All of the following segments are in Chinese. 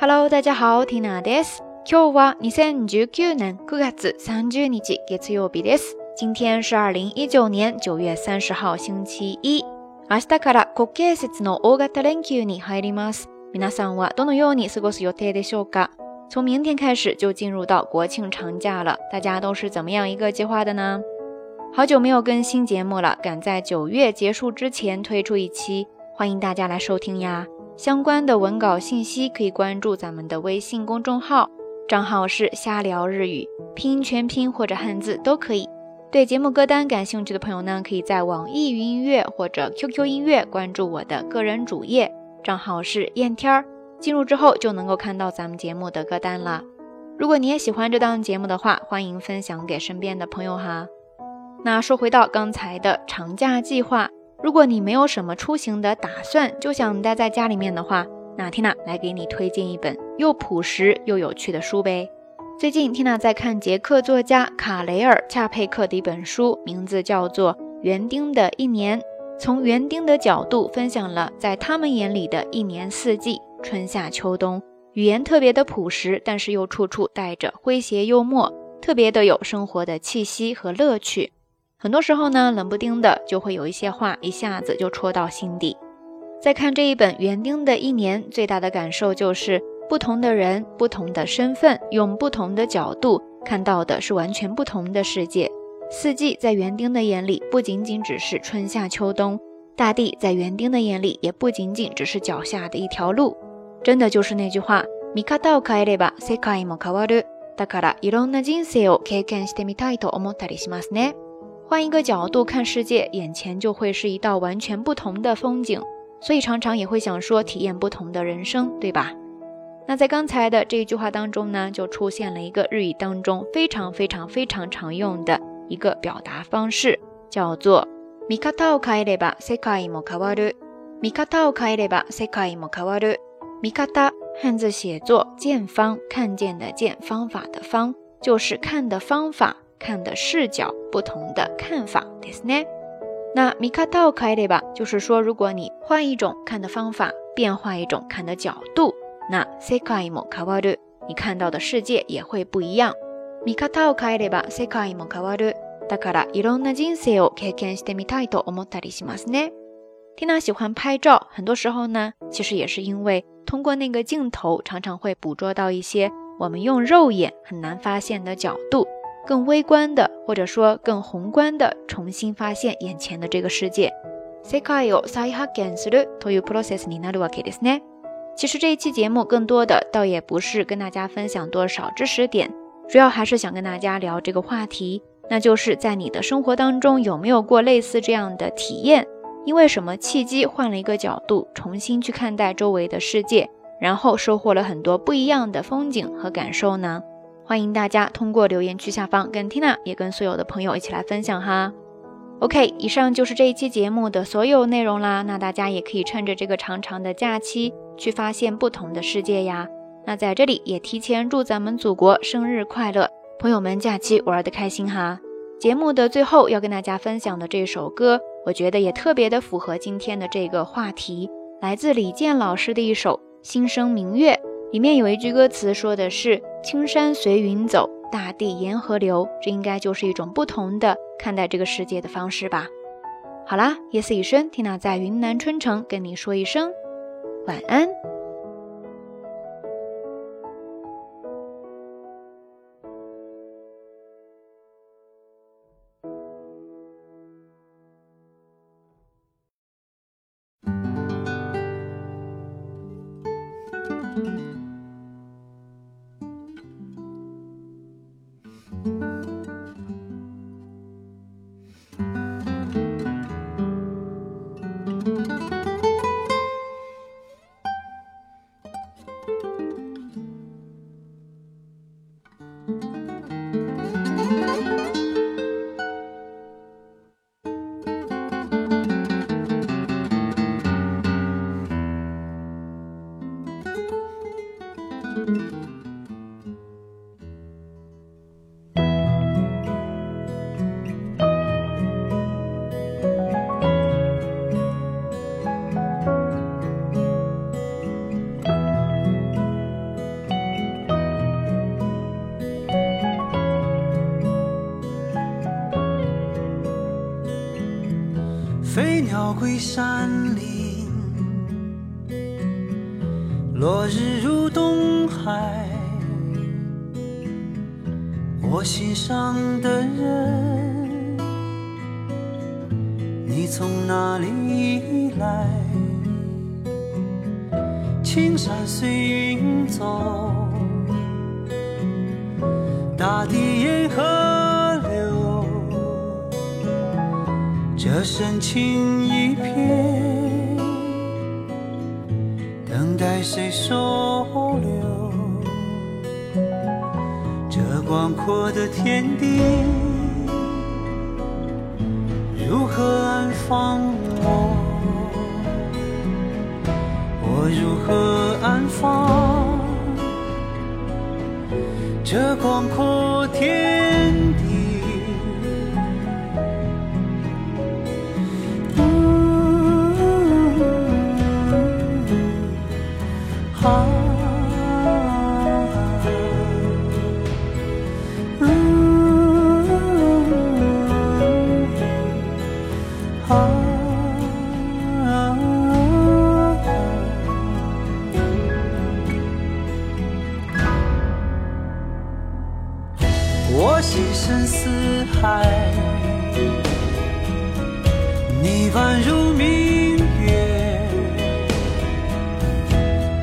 Hello，大家好，Tina です。今日は二千十九年九月三十日月曜日です。今天是二零一九年九月三十号星期一。明日から国慶節の大型連休に入ります。皆さんはどのように過ごす予定でしょうか？从明天开始就进入到国庆长假了，大家都是怎么样一个计划的呢？好久没有更新节目了，赶在九月结束之前推出一期，欢迎大家来收听呀。 相关的文稿信息可以关注咱们的微信公众号，账号是瞎聊日语，拼音全拼或者汉字都可以。对节目歌单感兴趣的朋友呢，可以在网易云音乐或者 QQ 音乐关注我的个人主页，账号是燕天儿。进入之后就能够看到咱们节目的歌单了。如果你也喜欢这档节目的话，欢迎分享给身边的朋友哈。那说回到刚才的长假计划。如果你没有什么出行的打算，就想待在家里面的话，那 Tina 来给你推荐一本又朴实又有趣的书呗。最近 Tina 在看捷克作家卡雷尔·恰佩克的一本书，名字叫做《园丁的一年》，从园丁的角度分享了在他们眼里的一年四季，春夏秋冬。语言特别的朴实，但是又处处带着诙谐幽默，特别的有生活的气息和乐趣。很多时候呢，冷不丁的就会有一些话一下子就戳到心底。在看这一本园丁的一年，最大的感受就是不同的人、不同的身份，用不同的角度看到的是完全不同的世界。四季在园丁的眼里不仅仅只是春夏秋冬，大地在园丁的眼里也不仅仅只是脚下的一条路。真的就是那句话：見方を変えれば世界も変わる。だからいろんな人生を経験してみたいと思ったりしますね。 换一个角度看世界，眼前就会是一道完全不同的风景，所以常常也会想说体验不同的人生，对吧？那在刚才的这一句话当中呢，就出现了一个日语当中非常非常非常常用的一个表达方式，叫做“見方を変えれば世界も変わる”。見方を変えれば世界も変わる。見方汉字写作见方，看见的见，方法的方，就是看的方法。 看的视角不同的看法，对是呢。那見方を変えれば，就是说，如果你换一种看的方法，变化一种看的角度，那世界も変わる，你看到的世界也会不一样。見方を変えれば世界も変わる。だからいろんな人生を経験してみたいと思ったりしますね。缇娜喜欢拍照，很多时候呢，其实也是因为通过那个镜头，常常会捕捉到一些我们用肉眼很难发现的角度。 更微观的，或者说更宏观的，重新发现眼前的这个世界。世界を再発見するというプロセスになるわけですね。其实这一期节目更多的倒也不是跟大家分享多少知识点，主要还是想跟大家聊这个话题，那就是在你的生活当中有没有过类似这样的体验？因为什么契机换了一个角度，重新去看待周围的世界，然后收获了很多不一样的风景和感受呢？ 欢迎大家通过留言区下方跟 Tina 也跟所有的朋友一起来分享哈。OK，以上就是这一期节目的所有内容啦。那大家也可以趁着这个长长的假期去发现不同的世界呀。那在这里也提前祝咱们祖国生日快乐，朋友们假期玩的开心哈。节目的最后要跟大家分享的这首歌，我觉得也特别的符合今天的这个话题，来自李健老师的一首《心生明月》。里面有一句歌词说的是“青山随云走，大地沿河流”，这应该就是一种不同的看待这个世界的方式吧。好啦，夜色已深，缇娜在云南春城跟你说一声晚安。飞鸟归山林，落日如。海。我心上的人，你从哪里来？青山随云走，大地沿河流，这深情一片，等待谁收广阔的天地，如何安放我？我如何安放这广阔心深似海，你宛如明月，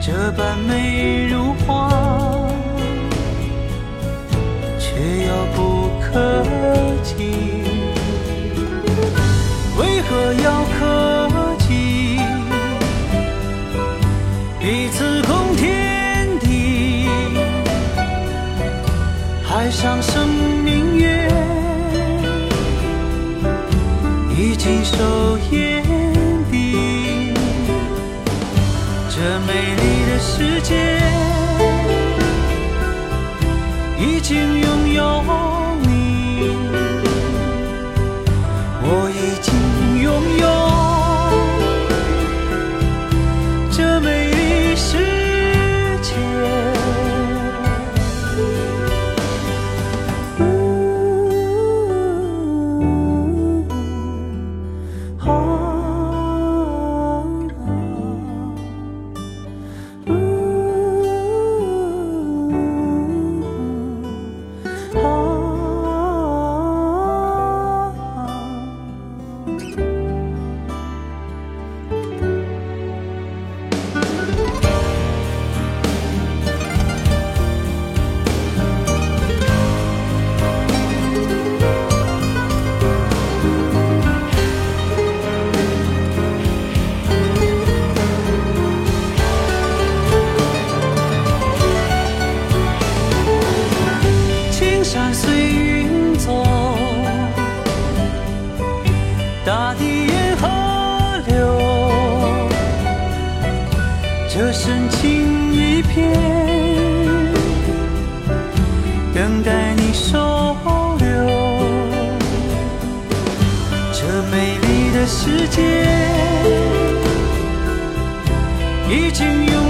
这般美如画，却又不已经收眼底。这美丽的世界，已经拥有山随云走，大地沿河流，这深情一片，等待你收留。这美丽的世界，已经拥